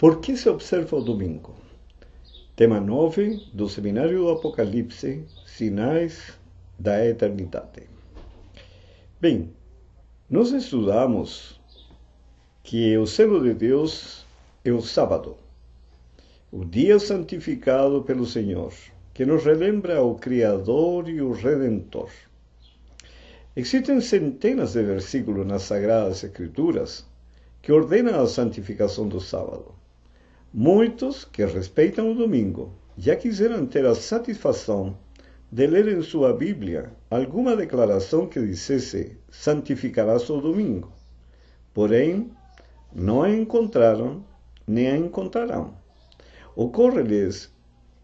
Por que se observa o domingo? Tema 9 do Seminário do Apocalipse, Sinais da Eternidade. Bem, nós estudamos que o selo de Deus é o sábado, o dia santificado pelo Senhor, que nos relembra o Criador e o Redentor. Existem centenas de versículos nas Sagradas Escrituras que ordenam a santificação do sábado. Muitos que respeitam o domingo já quiseram ter a satisfação de ler em sua Bíblia alguma declaração que dissesse santificarás o domingo. Porém, não a encontraram nem a encontrarão. Ocorre-lhes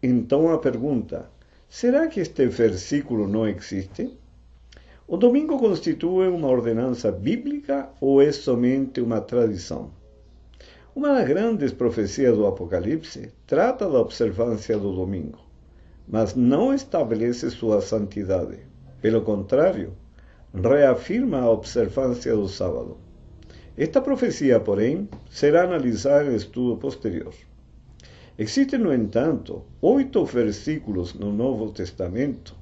então a pergunta: será que este versículo não existe? O domingo constitui uma ordenança bíblica ou é somente uma tradição? Uma das grandes profecias do Apocalipse trata da observância do domingo, mas não estabelece sua santidade. Pelo contrário, reafirma a observância do sábado. Esta profecia, porém, será analisada em estudo posterior. Existem, no entanto, oito versículos no Novo Testamento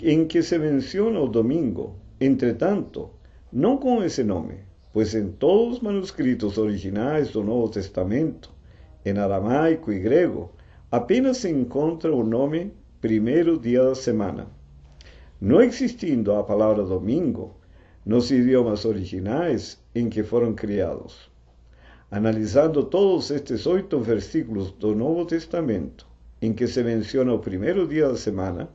em que se menciona o domingo, entretanto, não com esse nome, pois em todos os manuscritos originais do Novo Testamento, em aramaico e grego, apenas se encontra o nome primeiro dia da semana. Não existindo a palavra domingo nos idiomas originais em que foram criados. Analisando todos estes oito versículos do Novo Testamento, em que se menciona o primeiro dia da semana,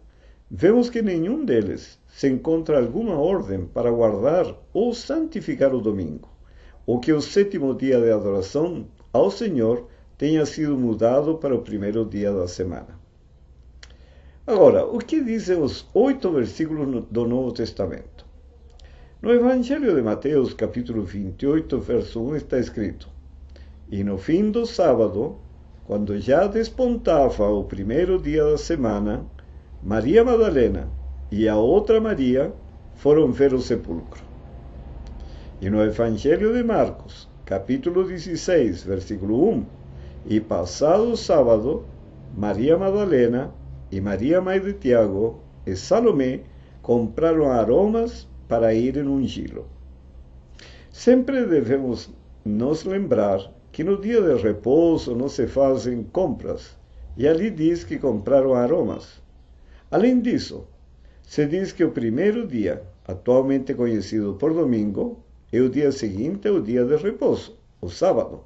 vemos que nenhum deles se encontra alguma ordem para guardar ou santificar o domingo, ou que o sétimo dia de adoração ao Senhor tenha sido mudado para o primeiro dia da semana. Agora, o que dizem os oito versículos do Novo Testamento? No Evangelho de Mateus, capítulo 28, verso 1, está escrito: E no fim do sábado, quando já despontava o primeiro dia da semana, Maria Madalena e a outra Maria foram ver o sepulcro. E no Evangelho de Marcos, capítulo 16, versículo 1, e passado o sábado, Maria Madalena e Maria mãe de Tiago e Salomé compraram aromas para irem ungí-lo. Sempre devemos nos lembrar que no dia de repouso não se fazem compras, e ali diz que compraram aromas. Além disso, se diz que o primeiro dia, atualmente conhecido por domingo, é o dia seguinte ao dia de repouso, o sábado.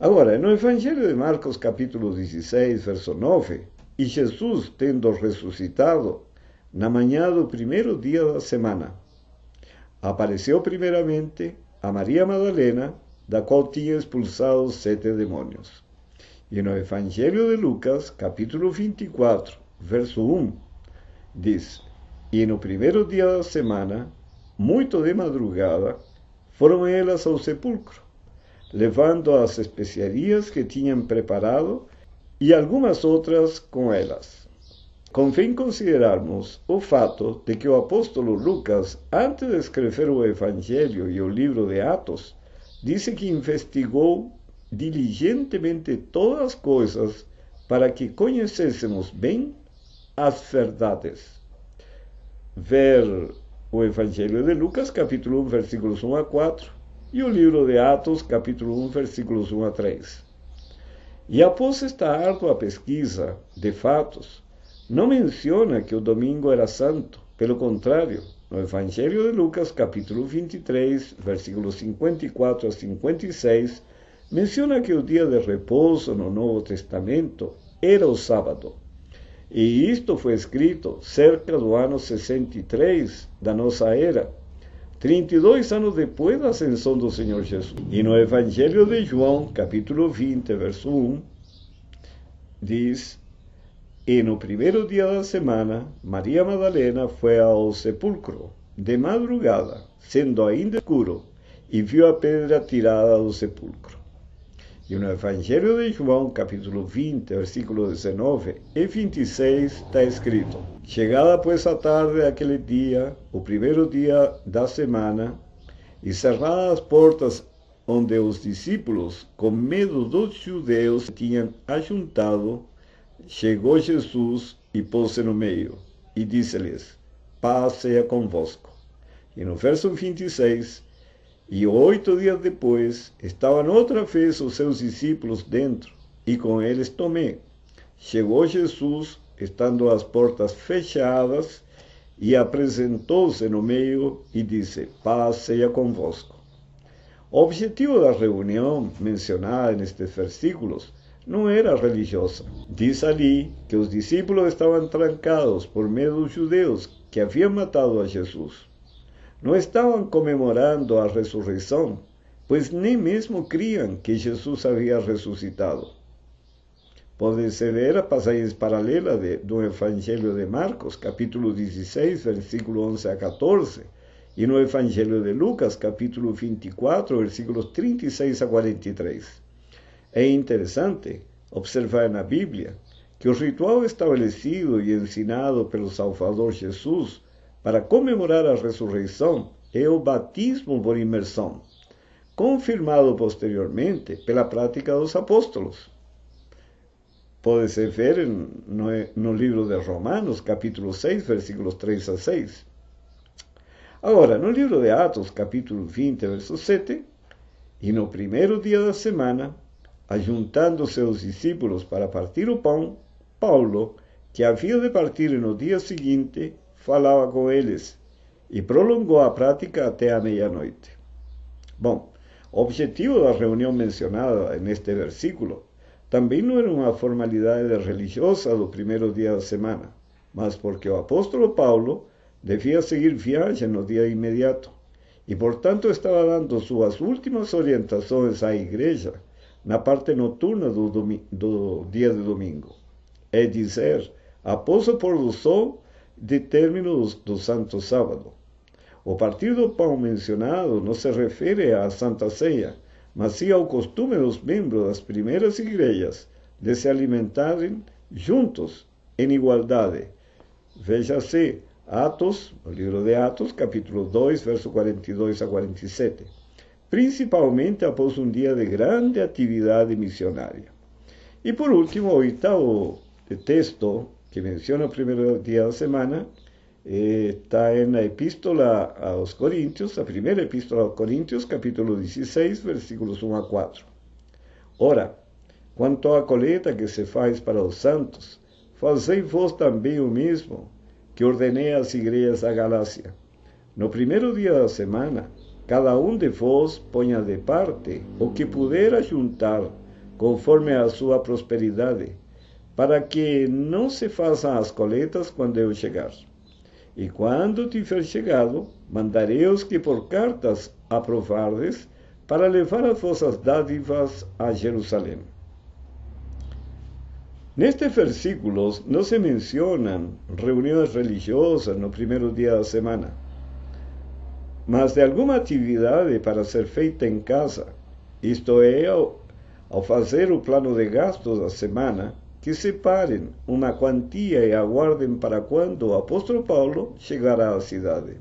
Agora, no Evangelho de Marcos, capítulo 16, verso 9, e Jesus, tendo ressuscitado, na manhã do primeiro dia da semana, apareceu primeiramente a Maria Madalena, da qual tinha expulsado sete demônios. E no Evangelho de Lucas, capítulo 24, verso 1, diz: E no primeiro dia da semana, muito de madrugada, foram elas ao sepulcro, levando as especiarias que tinham preparado e algumas outras com elas. Convém considerarmos o fato de que o apóstolo Lucas, antes de escrever o Evangelho e o livro de Atos, disse que investigou diligentemente todas as coisas para que conhecêssemos bem as verdades. Ver o Evangelho de Lucas, capítulo 1, versículos 1 a 4, e o livro de Atos, capítulo 1, versículos 1 a 3. E após esta árdua pesquisa de fatos, não menciona que o domingo era santo, pelo contrário, no Evangelho de Lucas, capítulo 23, versículos 54 a 56, menciona que o dia de repouso no Novo Testamento era o sábado. E isto foi escrito cerca do ano 63 da nossa era, 32 anos depois da ascensão do Senhor Jesus. E no Evangelho de João, capítulo 20, verso 1, diz: E no primeiro dia da semana, Maria Madalena foi ao sepulcro, de madrugada, sendo ainda escuro, e viu a pedra tirada do sepulcro. E no Evangelho de João, capítulo 20, versículo 19 e 26, está escrito: Chegada, pois, a tarde daquele dia, o primeiro dia da semana, e cerradas as portas onde os discípulos, com medo dos judeus, tinham ajuntado, chegou Jesus e pôs-se no meio, e disse-lhes: Paz seja convosco. E no verso 26, e oito dias depois, estavam outra vez os seus discípulos dentro, e com eles Tomé. Chegou Jesus, estando as portas fechadas, e apresentou-se no meio e disse: Paz seja convosco. O objetivo da reunião mencionada nestes versículos não era religiosa. Diz ali que os discípulos estavam trancados por medo dos judeus que haviam matado a Jesus. Não estavam comemorando a ressurreição, pois nem mesmo criam que Jesus havia ressuscitado. Pode-se ler a passagem paralela de, do Evangelho de Marcos, capítulo 16, versículo 11 a 14, e no Evangelho de Lucas, capítulo 24, versículos 36 a 43. É interessante observar na Bíblia que o ritual estabelecido e ensinado pelo Salvador Jesus para comemorar a ressurreição é o batismo por imersão, confirmado posteriormente pela prática dos apóstolos. Pode-se ver no, livro de Romanos, capítulo 6, versículos 3 a 6. Agora, no livro de Atos, capítulo 20, verso 7, e no primeiro dia da semana, ajuntando seus discípulos para partir o pão, Paulo, que havia de partir no dia seguinte, falava com eles e prolongou a prática até a meia-noite. Bom, o objetivo da reunião mencionada neste versículo também não era uma formalidade religiosa do primeiro dia da semana, mas porque o apóstolo Paulo devia seguir viagem no dia imediato e, portanto, estava dando suas últimas orientações à igreja na parte noturna do, do dia de domingo. É dizer, após o pôr do sol de término do, Santo Sábado. O partir do pão mencionado não se refere à Santa Ceia, mas sim ao costume dos membros das primeiras igrejas de se alimentarem juntos, em igualdade. Veja-se Atos, o livro de Atos, capítulo 2, verso 42 a 47. Principalmente após um dia de grande atividade missionária. E por último, o oitavo texto que menciona o primeiro dia da semana está na Epístola aos Coríntios, a primeira Epístola aos Coríntios, capítulo 16, versículos 1 a 4. Ora, quanto à coleta que se faz para os santos, fazei vós também o mesmo que ordenei às igrejas da Galácia. No primeiro dia da semana, cada um de vós ponha de parte o que puder juntar, conforme a sua prosperidade, para que não se façam as coletas quando eu chegar. E quando tiver chegado, mandarei-os que por cartas aprovardes para levar as vossas dádivas a Jerusalém. Nestes versículos não se mencionam reuniões religiosas no primeiro dia da semana, mas de alguma atividade para ser feita em casa, isto é, ao fazer o plano de gastos da semana, que separem uma quantia e aguardem para quando o apóstolo Paulo chegar à cidade.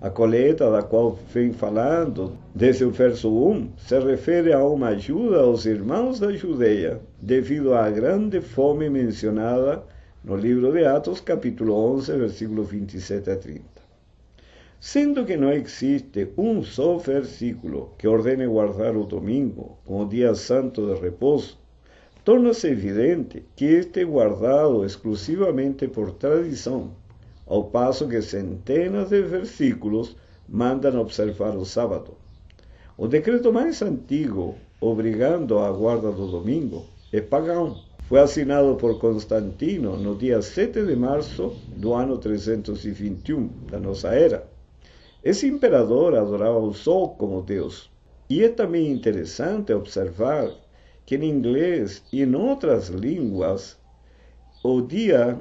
A coleta da qual vem falando desde o verso 1 se refere a uma ajuda aos irmãos da Judeia, devido à grande fome mencionada no livro de Atos, capítulo 11, versículo 27 a 30. Sendo que não existe um só versículo que ordene guardar o domingo como dia santo de repouso, torna-se evidente que este guardado exclusivamente por tradição, ao passo que centenas de versículos mandam observar o sábado. O decreto mais antigo, obrigando a guarda do domingo, é pagão. Foi assinado por Constantino no dia 7 de março do ano 321 da nossa era. Esse imperador adorava o sol como Deus. E é também interessante observar que em inglês e em outras línguas, o dia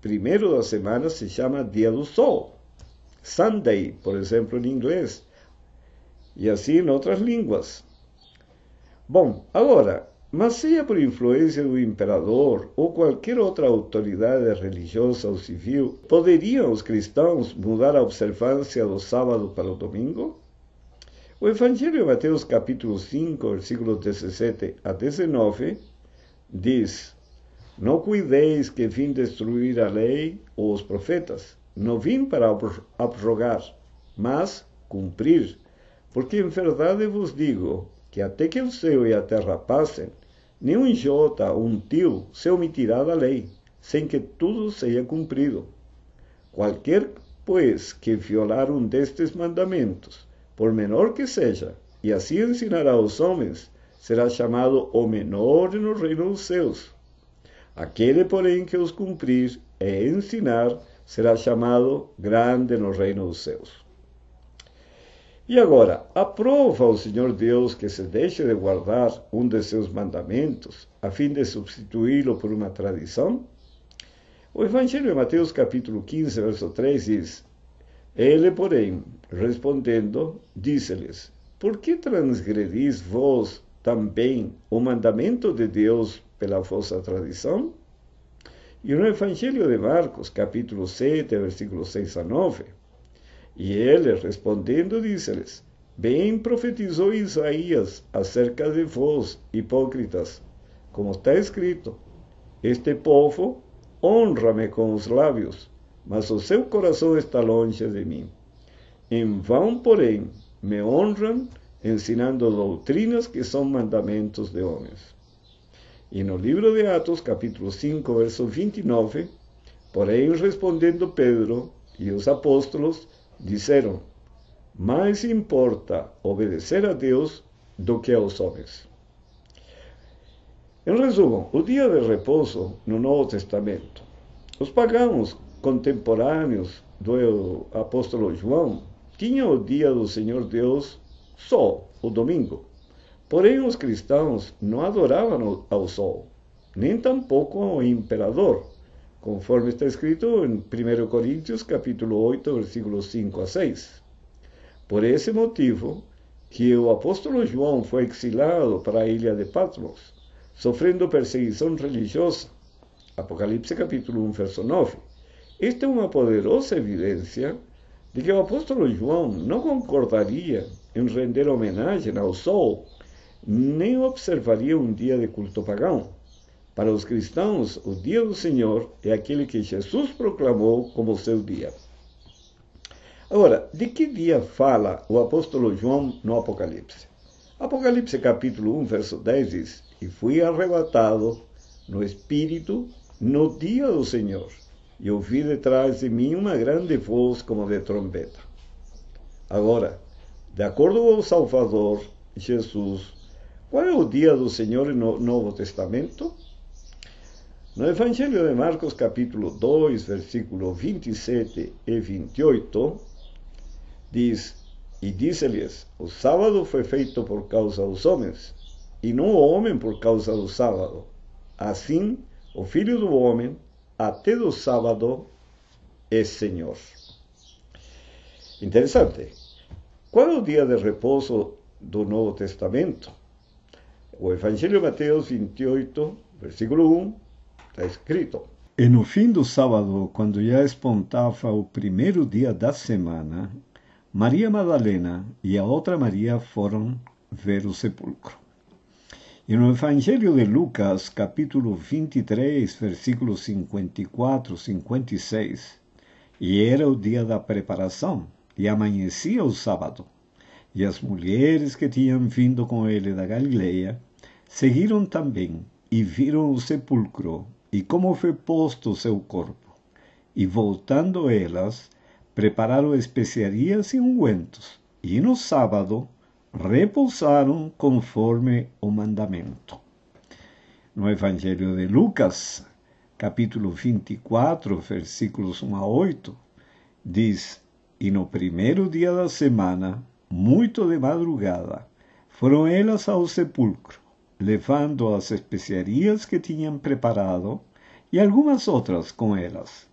primeiro da semana se chama Dia do Sol. Sunday, por exemplo, em inglês. E assim em outras línguas. Bom, agora, mas seja por influência do imperador ou qualquer outra autoridade religiosa ou civil, poderiam os cristãos mudar a observância do sábado para o domingo? O Evangelho de Mateus, capítulo 5, versículos 17 a 19, diz: Não cuideis que vim destruir a lei ou os profetas. Não vim para abrogar, mas cumprir. Porque em verdade vos digo que até que o céu e a terra passem, nenhum jota ou um tio se omitirá da lei, sem que tudo seja cumprido. Qualquer, pois, que violar um destes mandamentos, por menor que seja, e assim ensinar aos homens, será chamado o menor no reino dos céus. Aquele, porém, que os cumprir e ensinar, será chamado grande no reino dos céus. E agora, aprova o Senhor Deus que se deixe de guardar um de seus mandamentos, a fim de substituí-lo por uma tradição? O Evangelho de Mateus, capítulo 15, verso 3 diz: Ele, porém, respondendo, disse-lhes: Por que transgredis vós também o mandamento de Deus pela vossa tradição? E no Evangelho de Marcos, capítulo 7, versículos 6 a 9, e ele, respondendo, disse-lhes: Bem profetizou Isaías acerca de vós, hipócritas, como está escrito: Este povo honra-me com os lábios, mas o seu coração está longe de mim. Em vão, porém, me honram, ensinando doutrinas que são mandamentos de homens. E no livro de Atos, capítulo 5, verso 29, porém, respondendo Pedro e os apóstolos, disseram: Mais importa obedecer a Deus do que aos homens. Em resumo, o dia de repouso no Novo Testamento. Os pagãos contemporâneos do apóstolo João tinham o dia do Senhor Deus só o domingo. Porém, os cristãos não adoravam ao sol, nem tampouco ao imperador, conforme está escrito em 1 Coríntios capítulo 8, versículos 5 a 6. Por esse motivo, que o apóstolo João foi exilado para a ilha de Patmos, sofrendo perseguição religiosa. Apocalipse capítulo 1, verso 9. Esta é uma poderosa evidência de que o apóstolo João não concordaria em render homenagem ao sol, nem observaria um dia de culto pagão. Para os cristãos, o dia do Senhor é aquele que Jesus proclamou como seu dia. Agora, de que dia fala o apóstolo João no Apocalipse? Apocalipse capítulo 1, verso 10 diz: E fui arrebatado no Espírito no dia do Senhor, e ouvi detrás de mim uma grande voz como de trombeta. Agora, de acordo com o Salvador, Jesus, qual é o dia do Senhor no Novo Testamento? No Evangelho de Marcos, capítulo 2, versículo 27 e 28, diz: E disse-lhes: O sábado foi feito por causa dos homens, e não o homem por causa do sábado. Assim, o Filho do Homem, até do sábado, é Senhor. Interessante. Qual é o dia de repouso do Novo Testamento? O Evangelho de Mateus 28, versículo 1, Está escrito. E no fim do sábado, quando já espontava o primeiro dia da semana, Maria Madalena e a outra Maria foram ver o sepulcro. E no Evangelho de Lucas, capítulo 23, versículos 54, 56, e era o dia da preparação, e amanhecia o sábado. E as mulheres que tinham vindo com ele da Galileia seguiram também e viram o sepulcro e como foi posto seu corpo. E voltando elas, prepararam especiarias e ungüentos, e no sábado repousaram conforme o mandamento. No Evangelho de Lucas, capítulo 24, versículos 1 a 8, diz: E no primeiro dia da semana, muito de madrugada, foram elas ao sepulcro levando as especiarias que tinham preparado e algumas outras com elas.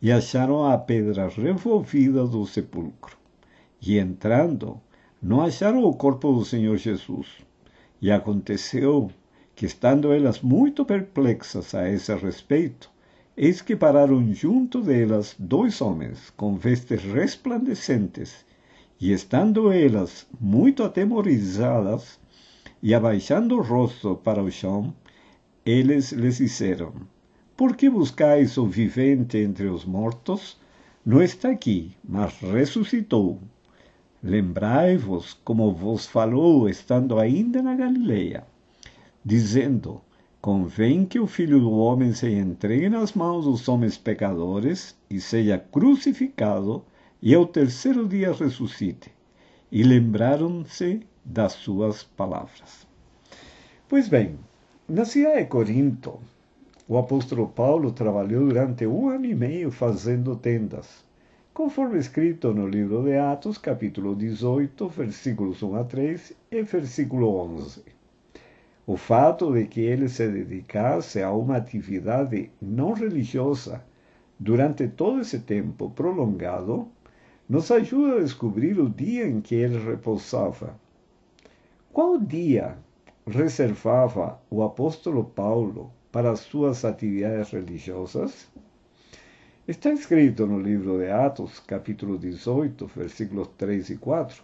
E acharam a pedra revolvida do sepulcro. E entrando, não acharam o corpo do Senhor Jesus. E aconteceu que, estando elas muito perplexas a esse respeito, eis que pararam junto delas dois homens com vestes resplandecentes, E estando elas muito atemorizadas e abaixando o rosto para o chão, eles lhes disseram: Por que buscais o vivente entre os mortos? Não está aqui, mas ressuscitou. Lembrai-vos como vos falou estando ainda na Galileia, dizendo: Convém que o Filho do Homem se entregue nas mãos dos homens pecadores e seja crucificado, e ao terceiro dia ressuscite. E lembraram-se das suas palavras. Pois bem, na cidade de Corinto, o apóstolo Paulo trabalhou durante um ano e meio fazendo tendas, conforme escrito no livro de Atos, capítulo 18, versículos 1 a 3 e versículo 11. O fato de que ele se dedicasse a uma atividade não religiosa durante todo esse tempo prolongado nos ajuda a descobrir o dia em que ele repousava. Qual dia reservava o apóstolo Paulo para as suas atividades religiosas? Está escrito no livro de Atos, capítulo 18, versículos 3 e 4.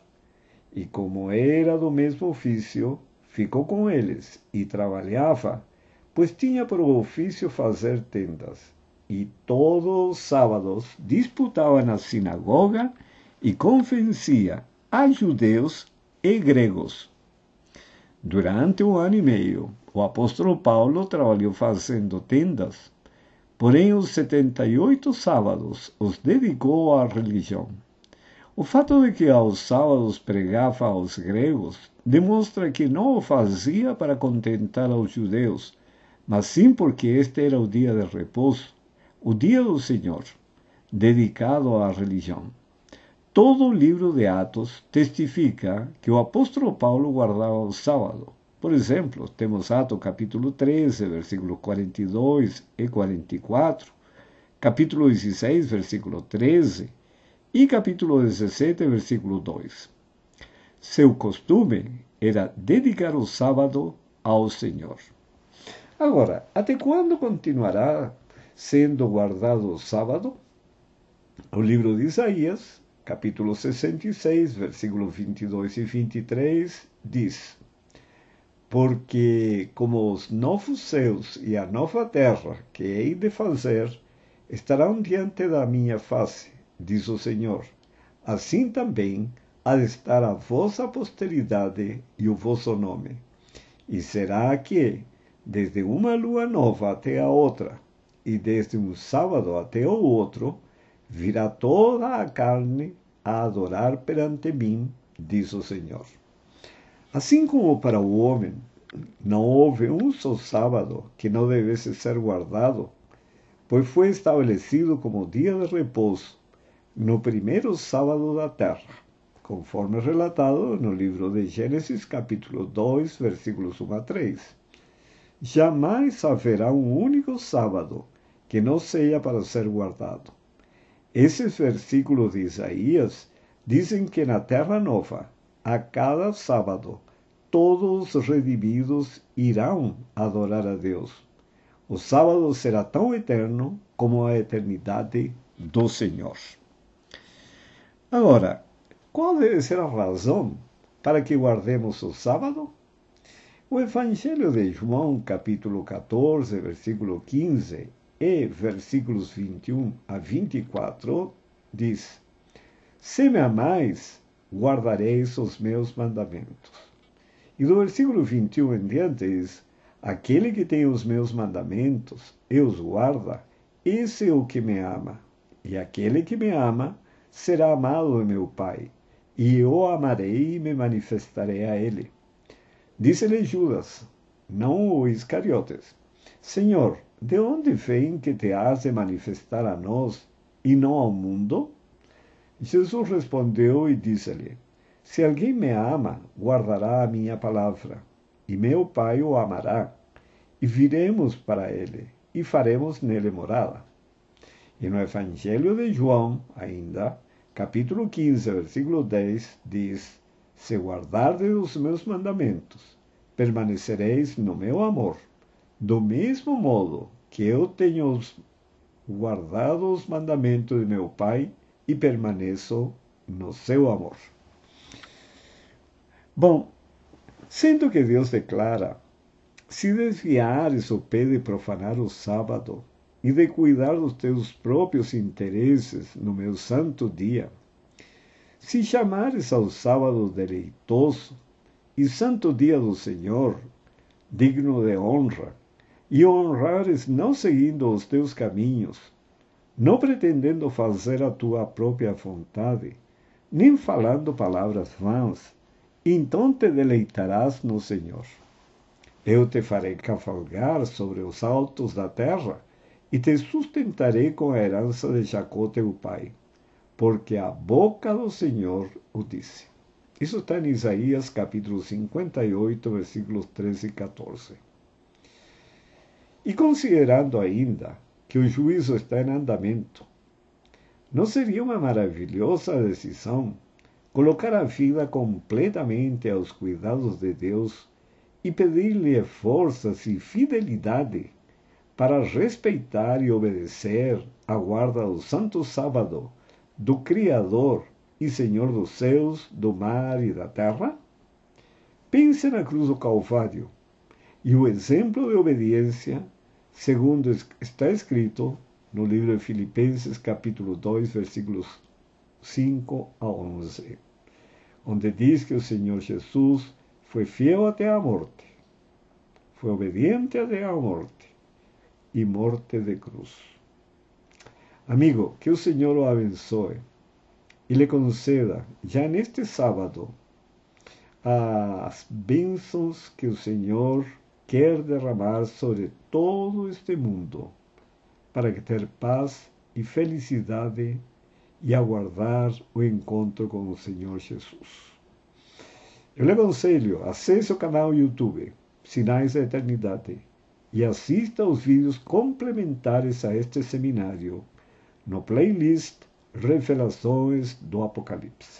E como era do mesmo ofício, ficou com eles e trabalhava, pois tinha por ofício fazer tendas. E todos os sábados disputava na sinagoga e convencia a judeus e gregos. Durante um ano e meio, o apóstolo Paulo trabalhou fazendo tendas, porém os setenta e oito sábados os dedicou à religião. O fato de que aos sábados pregava aos gregos demonstra que não o fazia para contentar aos judeus, mas sim porque este era o dia de repouso, o dia do Senhor, dedicado à religião. Todo o livro de Atos testifica que o apóstolo Paulo guardava o sábado. Por exemplo, temos Atos capítulo 13, versículos 42 e 44, capítulo 16, versículo 13, e capítulo 17, versículo 2. Seu costume era dedicar o sábado ao Senhor. Agora, até quando continuará sendo guardado o sábado? O livro de Isaías, capítulo 66, versículos 22 e 23, diz: Porque como os novos céus e a nova terra que hei de fazer estarão diante da minha face, diz o Senhor. Assim também há de estar a vossa posteridade e o vosso nome. E será que, desde uma lua nova até a outra, e desde um sábado até o outro, virá toda a carne a adorar perante mim, diz o Senhor. Assim como para o homem não houve um só sábado que não devesse ser guardado, pois foi estabelecido como dia de repouso no primeiro sábado da terra, conforme relatado no livro de Gênesis, capítulo 2, versículos 1 a 3. Jamais haverá um único sábado que não seja para ser guardado. Esses versículos de Isaías dizem que na Terra Nova, a cada sábado, todos os redimidos irão adorar a Deus. O sábado será tão eterno como a eternidade do Senhor. Agora, qual deve ser a razão para que guardemos o sábado? O Evangelho de João, capítulo 14, versículo 15 e versículos 21 a 24, diz: Se me amais, guardareis os meus mandamentos. E do versículo 21 em diante diz: Aquele que tem os meus mandamentos e os guarda, esse é o que me ama. E aquele que me ama, será amado de meu Pai, e eu amarei e me manifestarei a ele. Disse-lhe Judas, não o Iscariotes, Senhor, de onde vem que te has de manifestar a nós e não ao mundo? Jesus respondeu e disse-lhe, Se alguém me ama, guardará a minha palavra, e meu Pai o amará, e viremos para ele, e faremos nele morada. E no Evangelho de João, ainda, capítulo 15, versículo 10, diz: Se guardardes os meus mandamentos, permanecereis no meu amor, do mesmo modo que eu tenho guardado os mandamentos de meu Pai e permaneço no seu amor. Bom, sendo que Deus declara: se desviares o pé de profanar o sábado e de cuidar dos teus próprios interesses no meu santo dia, se chamares ao sábado deleitoso e santo dia do Senhor, digno de honra, e honrares não seguindo os teus caminhos, não pretendendo fazer a tua própria vontade, nem falando palavras vãs, então te deleitarás no Senhor. Eu te farei cavalgar sobre os altos da terra e te sustentarei com a herança de Jacó teu pai, porque a boca do Senhor o disse. Isso está em Isaías capítulo 58, versículos 13 e 14. E considerando ainda que o juízo está em andamento, não seria uma maravilhosa decisão colocar a vida completamente aos cuidados de Deus e pedir-lhe forças e fidelidade para respeitar e obedecer a guarda do santo sábado do Criador e Senhor dos céus, do mar e da terra? Pense na cruz do Calvário e o exemplo de obediência segundo está escrito no livro de Filipenses, capítulo 2, versículos 5 a 11, onde diz que o Senhor Jesus foi fiel até a morte, foi obediente até a morte e morte de cruz. Amigo, que o Senhor o abençoe e lhe conceda, já neste sábado, as bênçãos que o Senhor quer derramar sobre todo este mundo, para que ter paz e felicidade e aguardar o encontro com o Senhor Jesus. Eu lhe aconselho, acesse o canal YouTube Sinais da Eternidade e assista aos vídeos complementares a este seminário no playlist Revelações do Apocalipse.